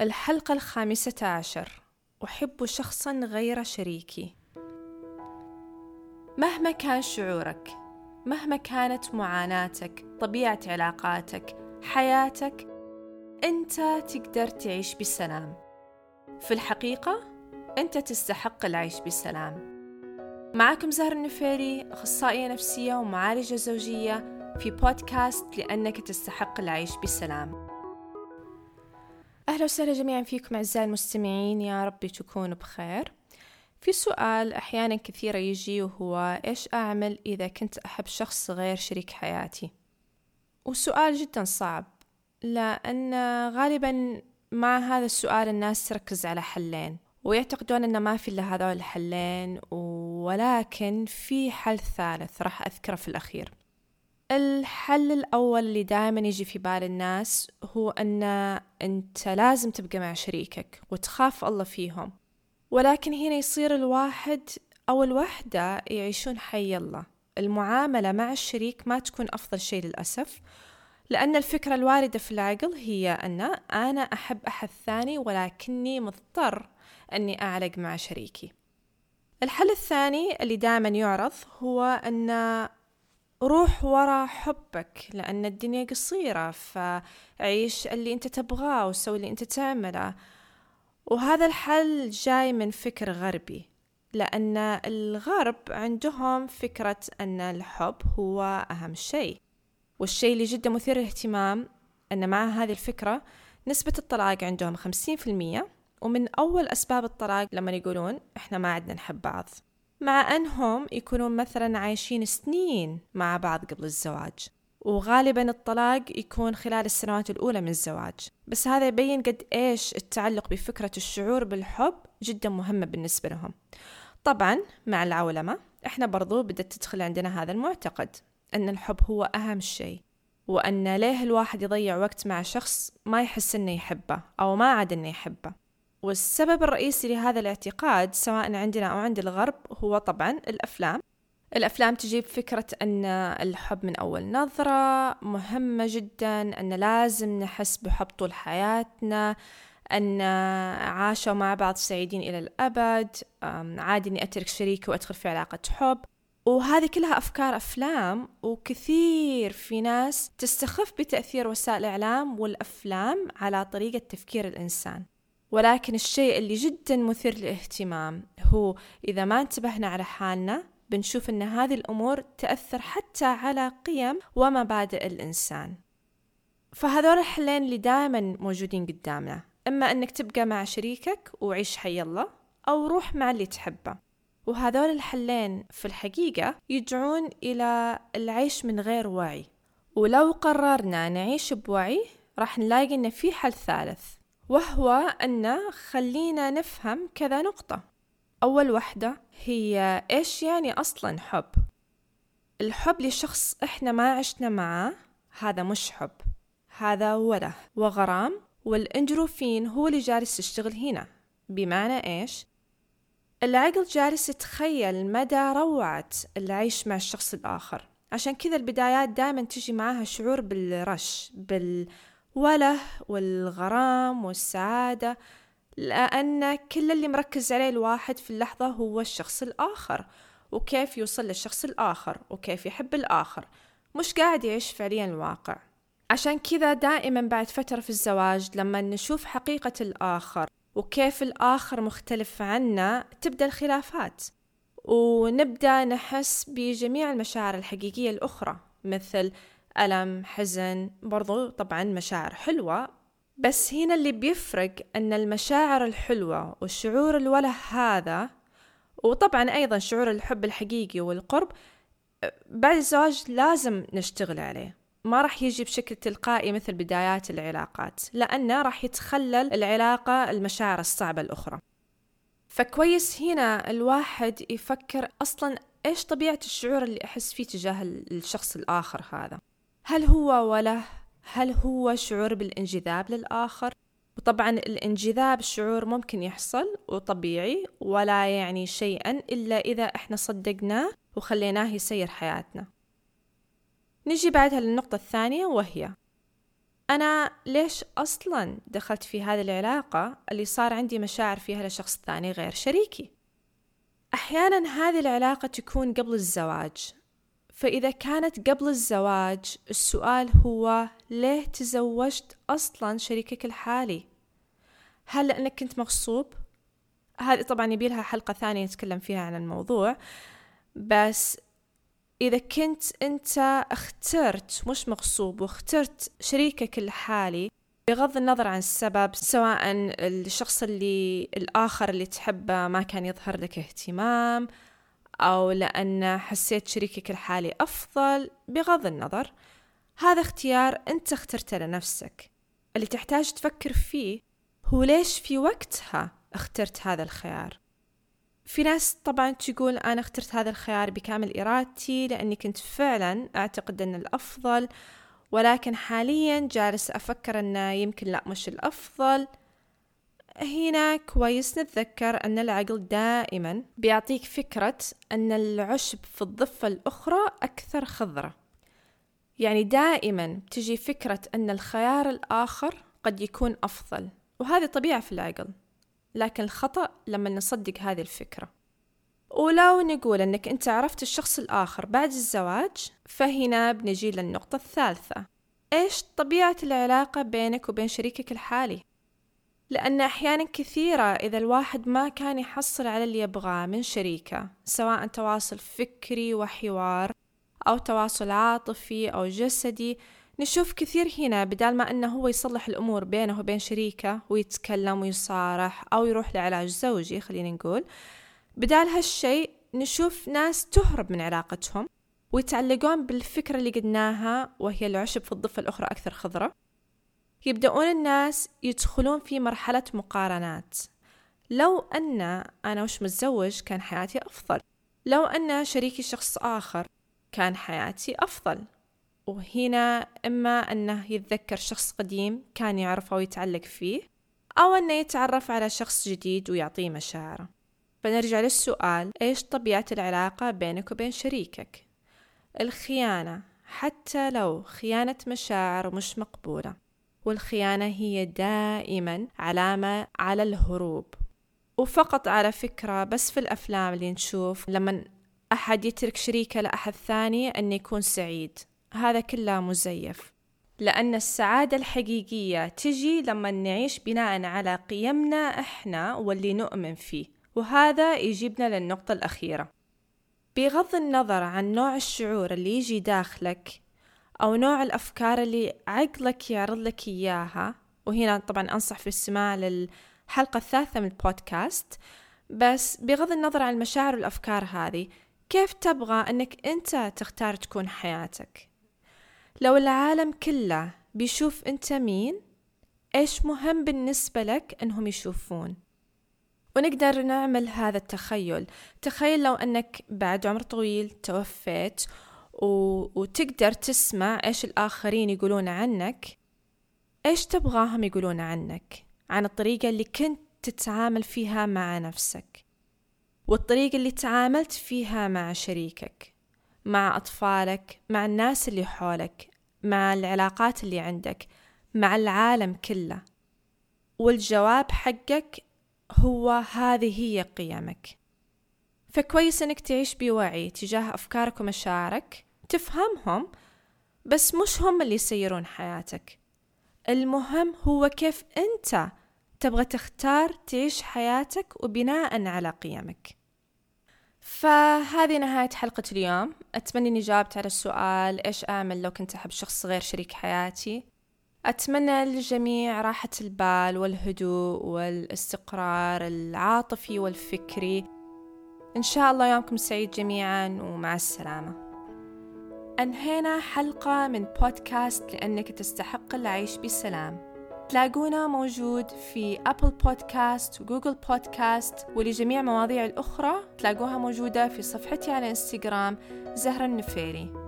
الحلقة الخامسة عشر. أحب شخصا غير شريكي. مهما كان شعورك مهما كانت معاناتك طبيعة علاقاتك حياتك أنت تقدر تعيش بسلام. في الحقيقة أنت تستحق العيش بسلام. معكم زهر النفيري أخصائية نفسية ومعالجة زوجية في بودكاست لأنك تستحق العيش بسلام. أهلا وسهلا جميعا فيكم أعزائي المستمعين يا رب تكونوا بخير. في سؤال أحيانا كثيرة يجي وهو إيش أعمل إذا كنت أحب شخص غير شريك حياتي؟ وسؤال جدا صعب لأن غالبا مع هذا السؤال الناس تركز على حلين ويعتقدون أن ما في إلا هذول الحلين ولكن في حل ثالث راح أذكره في الأخير. الحل الأول اللي دائما يجي في بال الناس هو أن أنت لازم تبقى مع شريكك وتخاف الله فيهم. ولكن هنا يصير الواحد أو الوحدة يعيشون حي الله. المعاملة مع الشريك ما تكون أفضل شيء للأسف لأن الفكرة الواردة في العقل هي أن أنا أحب أحد ثاني ولكني مضطر أني أعلق مع شريكي. الحل الثاني اللي دائما يعرض هو أن روح ورا حبك لأن الدنيا قصيرة فعيش اللي أنت تبغاه وسوي اللي أنت تعمله. وهذا الحل جاي من فكر غربي لأن الغرب عندهم فكرة أن الحب هو أهم شيء. والشيء اللي جدا مثير للاهتمام أن مع هذه الفكرة نسبة الطلاق عندهم خمسين في المية ومن أول أسباب الطلاق لما يقولون إحنا ما عدنا نحب بعض. مع أنهم يكونون مثلا عايشين سنين مع بعض قبل الزواج وغالبا الطلاق يكون خلال السنوات الأولى من الزواج. بس هذا يبين قد إيش التعلق بفكرة الشعور بالحب جدا مهمة بالنسبة لهم. طبعا مع العولمة إحنا برضو بدأت تدخل عندنا هذا المعتقد أن الحب هو أهم شيء وأن ليه الواحد يضيع وقت مع شخص ما يحس أنه يحبه أو ما عاد أنه يحبه. والسبب الرئيسي لهذا الاعتقاد سواء عندنا أو عند الغرب هو طبعا الأفلام. الأفلام تجيب فكرة أن الحب من أول نظرة مهمة جدا أن لازم نحس بحب طول حياتنا أن عاشوا مع بعض سعيدين إلى الأبد عادي أني أترك شريكي وأدخل في علاقة حب. وهذه كلها أفكار أفلام وكثير في ناس تستخف بتأثير وسائل الإعلام والأفلام على طريقة تفكير الإنسان. ولكن الشيء اللي جدا مثير للاهتمام هو إذا ما انتبهنا على حالنا بنشوف أن هذه الأمور تأثر حتى على قيم ومبادئ الإنسان. فهذول الحلين اللي دائما موجودين قدامنا إما أنك تبقى مع شريكك وعيش حي الله أو روح مع اللي تحبه. وهذول الحلين في الحقيقة يدعون إلى العيش من غير وعي. ولو قررنا نعيش بوعي راح نلاقي إن في حل ثالث. وهو أن خلينا نفهم كذا نقطة. أول وحدة هي إيش يعني أصلا حب؟ الحب لشخص إحنا ما عشنا معاه هذا مش حب هذا وله وغرام والإندروفين هو اللي جالس يشتغل هنا. بمعنى إيش؟ العقل جالس يتخيل مدى روعة العيش مع الشخص الآخر. عشان كذا البدايات دائما تجي معاها شعور بالرش بال وله والغرام والسعادة لأن كل اللي مركز عليه الواحد في اللحظة هو الشخص الآخر وكيف يوصل للشخص الآخر وكيف يحب الآخر مش قاعد يعيش فعليا الواقع. عشان كذا دائما بعد فترة في الزواج لما نشوف حقيقة الآخر وكيف الآخر مختلف عنا تبدأ الخلافات ونبدأ نحس بجميع المشاعر الحقيقية الأخرى مثل ألم حزن برضو طبعا مشاعر حلوة بس هنا اللي بيفرق أن المشاعر الحلوة والشعور الوله هذا وطبعا أيضا شعور الحب الحقيقي والقرب بعد الزواج لازم نشتغل عليه. ما راح يجي بشكل تلقائي مثل بدايات العلاقات لأنه راح يتخلل العلاقة المشاعر الصعبة الأخرى. فكويس هنا الواحد يفكر أصلا إيش طبيعة الشعور اللي أحس فيه تجاه الشخص الآخر هذا. هل هو وله هل هو شعور بالانجذاب للآخر؟ وطبعا الانجذاب شعور ممكن يحصل وطبيعي ولا يعني شيئا إلا إذا إحنا صدقناه وخليناه يسير حياتنا. نجي بعدها للنقطة الثانية وهي أنا ليش أصلا دخلت في هذه العلاقة اللي صار عندي مشاعر فيها لشخص ثاني غير شريكي؟ أحيانا هذه العلاقة تكون قبل الزواج فإذا كانت قبل الزواج السؤال هو ليه تزوجت أصلا شريكك الحالي؟ هل لأنك كنت مغصوب؟ هذه طبعا يبيلها حلقة ثانية نتكلم فيها عن الموضوع بس إذا كنت أنت اخترت مش مغصوب واخترت شريكك الحالي بغض النظر عن السبب سواء الشخص اللي الآخر اللي تحبه ما كان يظهر لك اهتمام أو لأن حسيت شريكك الحالي أفضل بغض النظر. هذا اختيار أنت اخترته لنفسك. اللي تحتاج تفكر فيه هو ليش في وقتها اخترت هذا الخيار. في ناس طبعا تقول أنا اخترت هذا الخيار بكامل إرادتي لأني كنت فعلا أعتقد أن الأفضل ولكن حاليا جالس أفكر أنه يمكن لا مش الأفضل. هنا كويس نتذكر أن العقل دائما بيعطيك فكرة أن العشب في الضفة الأخرى أكثر خضرة. يعني دائما تجي فكرة أن الخيار الآخر قد يكون أفضل وهذه طبيعة في العقل لكن الخطأ لما نصدق هذه الفكرة. ولو نقول أنك أنت عرفت الشخص الآخر بعد الزواج فهنا بنجي للنقطة الثالثة. إيش طبيعة العلاقة بينك وبين شريكك الحالي؟ لأن أحيانا كثيرة إذا الواحد ما كان يحصل على اللي يبغاه من شريكة سواء تواصل فكري وحوار أو تواصل عاطفي أو جسدي نشوف كثير هنا بدال ما أنه هو يصلح الأمور بينه وبين شريكة ويتكلم ويصارح أو يروح لعلاج زوجي خلينا نقول. بدال هالشيء نشوف ناس تهرب من علاقتهم ويتعلقون بالفكرة اللي قلناها وهي العشب في الضفة الأخرى أكثر خضرة. يبدأون الناس يدخلون في مرحلة مقارنات. لو أن أنا وش متزوج كان حياتي أفضل. لو أن شريكي شخص آخر كان حياتي أفضل. وهنا إما أنه يتذكر شخص قديم كان يعرفه ويتعلق فيه أو أنه يتعرف على شخص جديد ويعطيه مشاعره فنرجع للسؤال إيش طبيعة العلاقة بينك وبين شريكك؟ الخيانة حتى لو خيانة مشاعر مش مقبولة. والخيانة هي دائما علامة على الهروب. وفقط على فكرة بس في الأفلام اللي نشوف لما أحد يترك شريكه لأحد ثاني أن يكون سعيد. هذا كله مزيف. لأن السعادة الحقيقية تجي لما نعيش بناء على قيمنا إحنا واللي نؤمن فيه. وهذا يجيبنا للنقطة الأخيرة. بغض النظر عن نوع الشعور اللي يجي داخلك أو نوع الأفكار اللي عقلك يعرض لك إياها. وهنا طبعا أنصح في الاستماع للحلقة الثالثة من البودكاست. بس بغض النظر عن المشاعر والأفكار هذه كيف تبغى أنك أنت تختار تكون حياتك؟ لو العالم كله بيشوف أنت مين إيش مهم بالنسبة لك أنهم يشوفون؟ ونقدر نعمل هذا التخيل. تخيل لو أنك بعد عمر طويل توفيت و... وتقدر تسمع إيش الآخرين يقولون عنك إيش تبغاهم يقولون عنك عن الطريقة اللي كنت تتعامل فيها مع نفسك والطريقة اللي تعاملت فيها مع شريكك مع أطفالك مع الناس اللي حولك مع العلاقات اللي عندك مع العالم كله. والجواب حقك هو هذه هي قيمك. فكويس إنك تعيش بوعي تجاه أفكارك ومشاعرك تفهمهم بس مش هم اللي يسيرون حياتك. المهم هو كيف أنت تبغى تختار تعيش حياتك وبناء على قيمك. فهذه نهاية حلقة اليوم. أتمنى أني جاوبت على السؤال إيش أعمل لو كنت أحب شخص غير شريك حياتي؟ أتمنى للجميع راحة البال والهدوء والاستقرار العاطفي والفكري. إن شاء الله يومكم سعيد جميعا ومع السلامة. أنهينا حلقة من بودكاست لأنك تستحق العيش بسلام تلاقونا موجود في أبل بودكاست وجوجل بودكاست ولجميع مواضيع الأخرى. تلاقوها موجودة في صفحتي على إنستغرام زهرة النفيري.